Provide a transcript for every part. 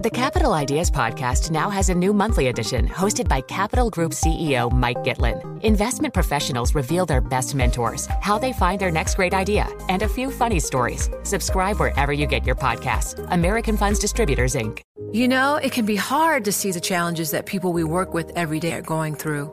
The Capital Ideas Podcast now has a new monthly edition hosted by Capital Group CEO Mike Gitlin. Investment professionals reveal their best mentors, how they find their next great idea, and a few funny stories. Subscribe wherever you get your podcasts. American Funds Distributors, Inc. You know, it can be hard to see the challenges that people we work with every day are going through.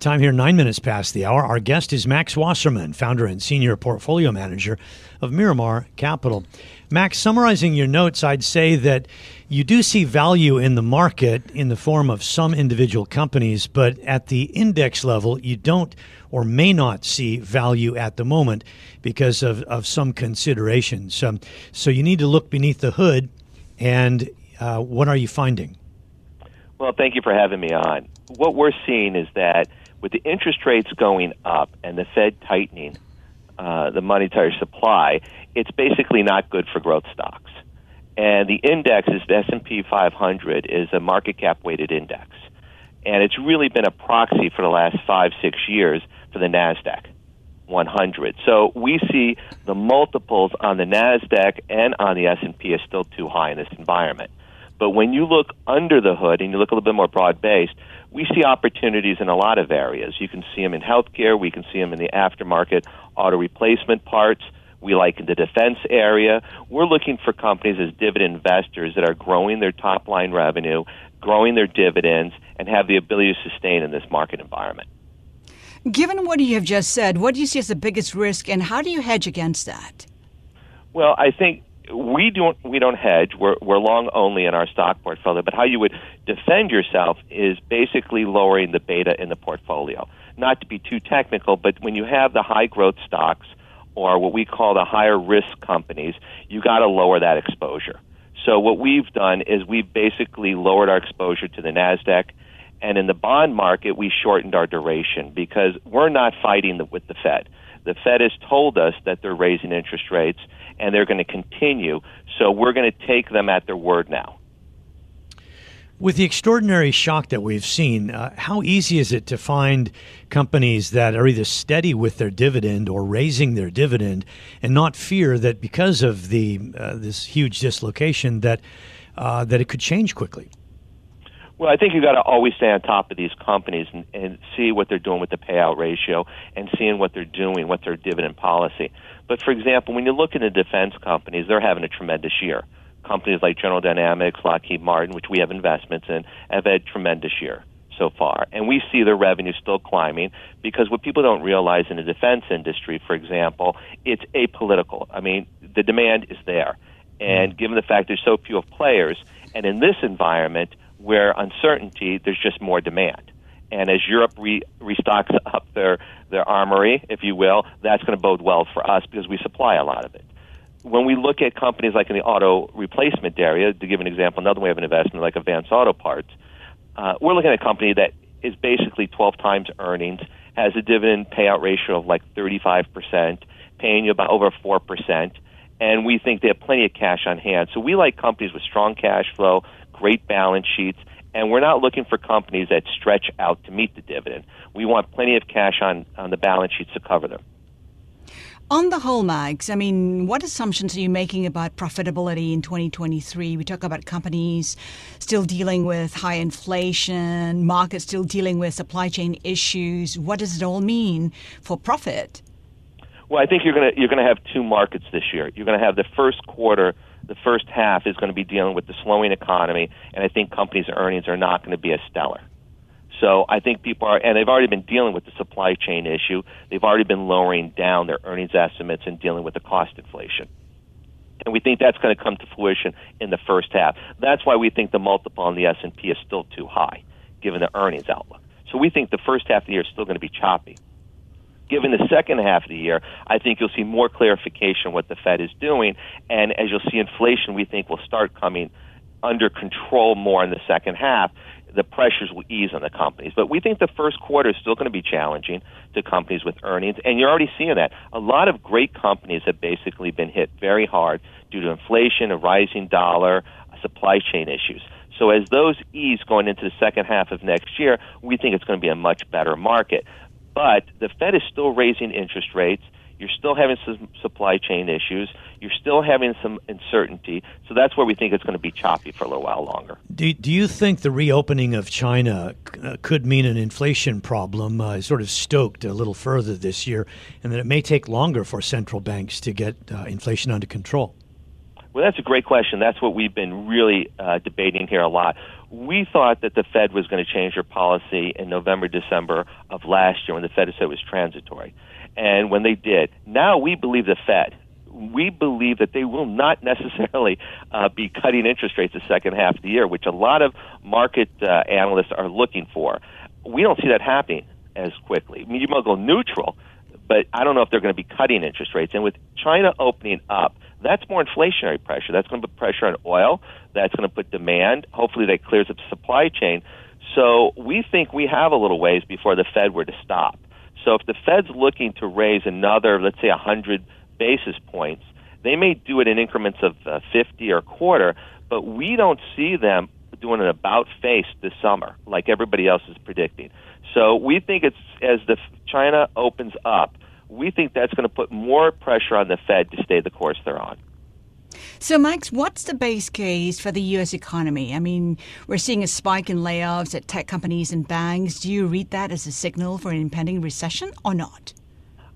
Time here, nine minutes past the hour. Our guest is Max Wasserman, founder and senior portfolio manager of Miramar Capital. Max, summarizing your notes, I'd say that you do see value in the market in the form of some individual companies, but at the index level, you don't or may not see value at the moment because of, of some considerations. Um, so you need to look beneath the hood. And uh, what are you finding? Well, thank you for having me on. What we're seeing is that with the interest rates going up and the Fed tightening uh, the monetary supply, it's basically not good for growth stocks. And the index is the S&P 500 is a market cap weighted index, and it's really been a proxy for the last five six years for the Nasdaq 100. So we see the multiples on the Nasdaq and on the S&P is still too high in this environment. But when you look under the hood and you look a little bit more broad based, we see opportunities in a lot of areas. You can see them in healthcare, we can see them in the aftermarket auto replacement parts. We like in the defense area. We're looking for companies as dividend investors that are growing their top line revenue, growing their dividends, and have the ability to sustain in this market environment. Given what you have just said, what do you see as the biggest risk, and how do you hedge against that? Well, I think we don't we don't hedge. We're we're long only in our stock portfolio. But how you would defend yourself is basically lowering the beta in the portfolio. Not to be too technical, but when you have the high growth stocks or what we call the higher risk companies, you got to lower that exposure. So what we've done is we've basically lowered our exposure to the Nasdaq, and in the bond market we shortened our duration because we're not fighting the, with the Fed. The Fed has told us that they're raising interest rates and they're going to continue. So we're going to take them at their word now. With the extraordinary shock that we've seen, uh, how easy is it to find companies that are either steady with their dividend or raising their dividend, and not fear that because of the uh, this huge dislocation that uh, that it could change quickly? Well, I think you've got to always stay on top of these companies and, and see what they're doing with the payout ratio and seeing what they're doing, what their dividend policy. But for example, when you look at the defense companies, they're having a tremendous year. Companies like General Dynamics, Lockheed Martin, which we have investments in, have had tremendous year so far. And we see their revenue still climbing because what people don't realize in the defense industry, for example, it's apolitical. I mean, the demand is there. And mm-hmm. given the fact there's so few players, and in this environment, where uncertainty, there's just more demand. And as Europe re- restocks up their, their armory, if you will, that's going to bode well for us because we supply a lot of it. When we look at companies like in the auto replacement area, to give an example, another way of an investment like Advance Auto Parts, uh, we're looking at a company that is basically 12 times earnings, has a dividend payout ratio of like 35%, paying you about over 4%, and we think they have plenty of cash on hand. So we like companies with strong cash flow, great balance sheets, and we're not looking for companies that stretch out to meet the dividend. We want plenty of cash on, on the balance sheets to cover them. On the whole, Max, I mean, what assumptions are you making about profitability in 2023? We talk about companies still dealing with high inflation, markets still dealing with supply chain issues. What does it all mean for profit? Well, I think you're going to you're going to have two markets this year. You're going to have the first quarter the first half is going to be dealing with the slowing economy, and I think companies' earnings are not going to be as stellar. So I think people are, and they've already been dealing with the supply chain issue. They've already been lowering down their earnings estimates and dealing with the cost inflation. And we think that's going to come to fruition in the first half. That's why we think the multiple on the S&P is still too high, given the earnings outlook. So we think the first half of the year is still going to be choppy. Given the second half of the year, I think you'll see more clarification what the Fed is doing, and as you'll see, inflation we think will start coming under control more in the second half the pressures will ease on the companies. But we think the first quarter is still going to be challenging to companies with earnings, and you're already seeing that. A lot of great companies have basically been hit very hard due to inflation, a rising dollar, supply chain issues. So as those ease going into the second half of next year, we think it's going to be a much better market. But the Fed is still raising interest rates. You're still having some supply chain issues. You're still having some uncertainty. So that's where we think it's going to be choppy for a little while longer. Do, do you think the reopening of China uh, could mean an inflation problem uh, sort of stoked a little further this year, and that it may take longer for central banks to get uh, inflation under control? Well, that's a great question. That's what we've been really uh, debating here a lot. We thought that the Fed was going to change their policy in November, December of last year when the Fed said it was transitory and when they did. Now we believe the Fed. We believe that they will not necessarily uh, be cutting interest rates the second half of the year, which a lot of market uh, analysts are looking for. We don't see that happening as quickly. I mean, you might go neutral, but I don't know if they're going to be cutting interest rates. And with China opening up, that's more inflationary pressure. That's going to put pressure on oil. That's going to put demand. Hopefully, that clears up supply chain. So we think we have a little ways before the Fed were to stop. So if the Fed's looking to raise another, let's say, 100 basis points, they may do it in increments of uh, 50 or quarter, but we don't see them doing an about face this summer like everybody else is predicting. So we think it's as the China opens up, we think that's going to put more pressure on the Fed to stay the course they're on. So, Max, what's the base case for the U.S. economy? I mean, we're seeing a spike in layoffs at tech companies and banks. Do you read that as a signal for an impending recession or not?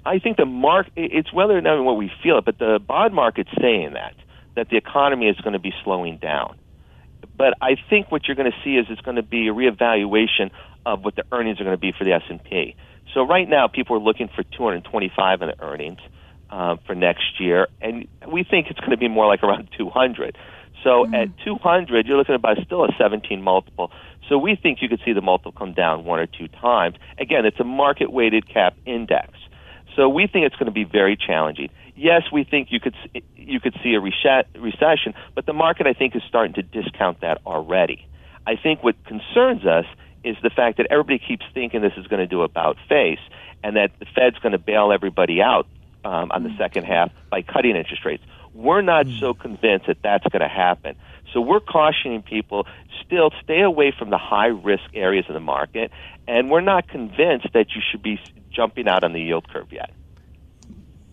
I think the mark it's whether or not what we feel it, but the bond market's saying that that the economy is going to be slowing down. But I think what you're going to see is it's going to be a reevaluation of what the earnings are going to be for the S&P. So right now, people are looking for 225 in the earnings uh, for next year, and we think it's going to be more like around 200. So mm. at 200, you're looking at about still a 17 multiple. So we think you could see the multiple come down one or two times. Again, it's a market weighted cap index. So we think it's going to be very challenging. Yes, we think you could you could see a recession, but the market I think is starting to discount that already. I think what concerns us is the fact that everybody keeps thinking this is going to do about face and that the Fed's going to bail everybody out um, on the mm. second half by cutting interest rates. We're not mm. so convinced that that's going to happen. So we're cautioning people still stay away from the high risk areas of the market, and we're not convinced that you should be jumping out on the yield curve yet.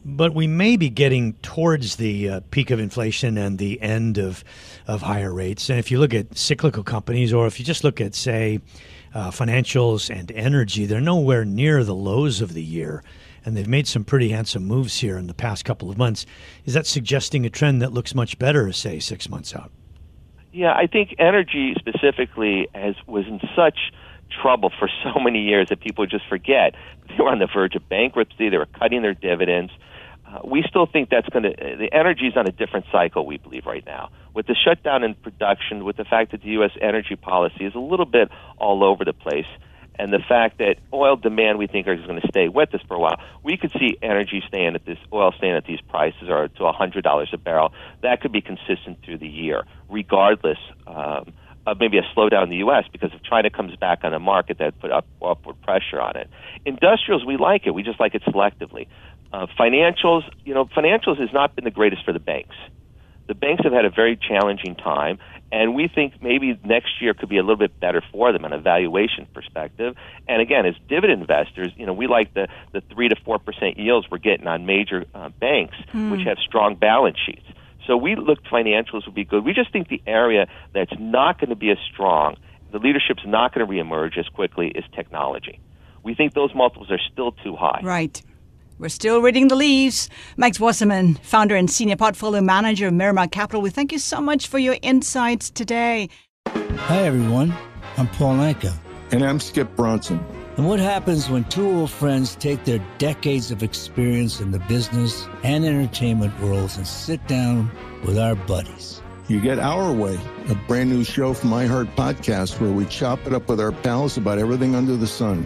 But we may be getting towards the uh, peak of inflation and the end of, of higher rates. And if you look at cyclical companies, or if you just look at, say, uh, financials and energy, they're nowhere near the lows of the year and they've made some pretty handsome moves here in the past couple of months. Is that suggesting a trend that looks much better, say, six months out? Yeah, I think energy specifically has was in such trouble for so many years that people just forget they were on the verge of bankruptcy. They were cutting their dividends. Uh, we still think that's going to the energy is on a different cycle. We believe right now with the shutdown in production, with the fact that the U.S. energy policy is a little bit all over the place and the fact that oil demand we think is going to stay with us for a while. We could see energy staying at this oil staying at these prices or to a hundred dollars a barrel. That could be consistent through the year, regardless um, of maybe a slowdown in the U.S. Because if China comes back on the market, that put up upward pressure on it. Industrials, we like it. We just like it selectively. Uh, financials, you know, financials has not been the greatest for the banks the banks have had a very challenging time, and we think maybe next year could be a little bit better for them on a valuation perspective. And again, as dividend investors, you know, we like the the three to four percent yields we're getting on major uh, banks, mm. which have strong balance sheets. So we look financials would be good. We just think the area that's not going to be as strong, the leadership's not going to reemerge as quickly is technology. We think those multiples are still too high. Right. We're still reading the leaves. Max Wasserman, founder and senior portfolio manager of Miramar Capital, we thank you so much for your insights today. Hi, everyone. I'm Paul Anka And I'm Skip Bronson. And what happens when two old friends take their decades of experience in the business and entertainment worlds and sit down with our buddies? You get Our Way, a brand new show from iHeart Podcast where we chop it up with our pals about everything under the sun.